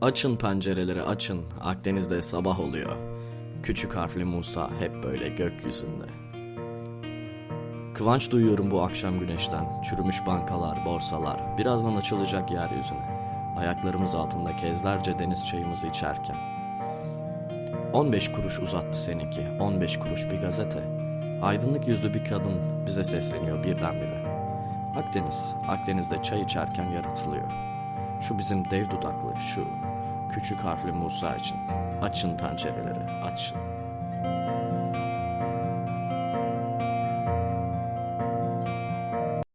Açın pencereleri açın, Akdeniz'de sabah oluyor. Küçük harfli Musa hep böyle gökyüzünde. Kıvanç duyuyorum bu akşam güneşten. Çürümüş bankalar, borsalar, birazdan açılacak yeryüzüne. Ayaklarımız altında kezlerce deniz çayımızı içerken. 15 kuruş uzattı seninki, 15 kuruş bir gazete. Aydınlık yüzlü bir kadın bize sesleniyor birdenbire. Akdeniz, Akdeniz'de çay içerken yaratılıyor. Şu bizim dev dudaklı, şu küçük harfli Musa için. Açın pencereleri, açın.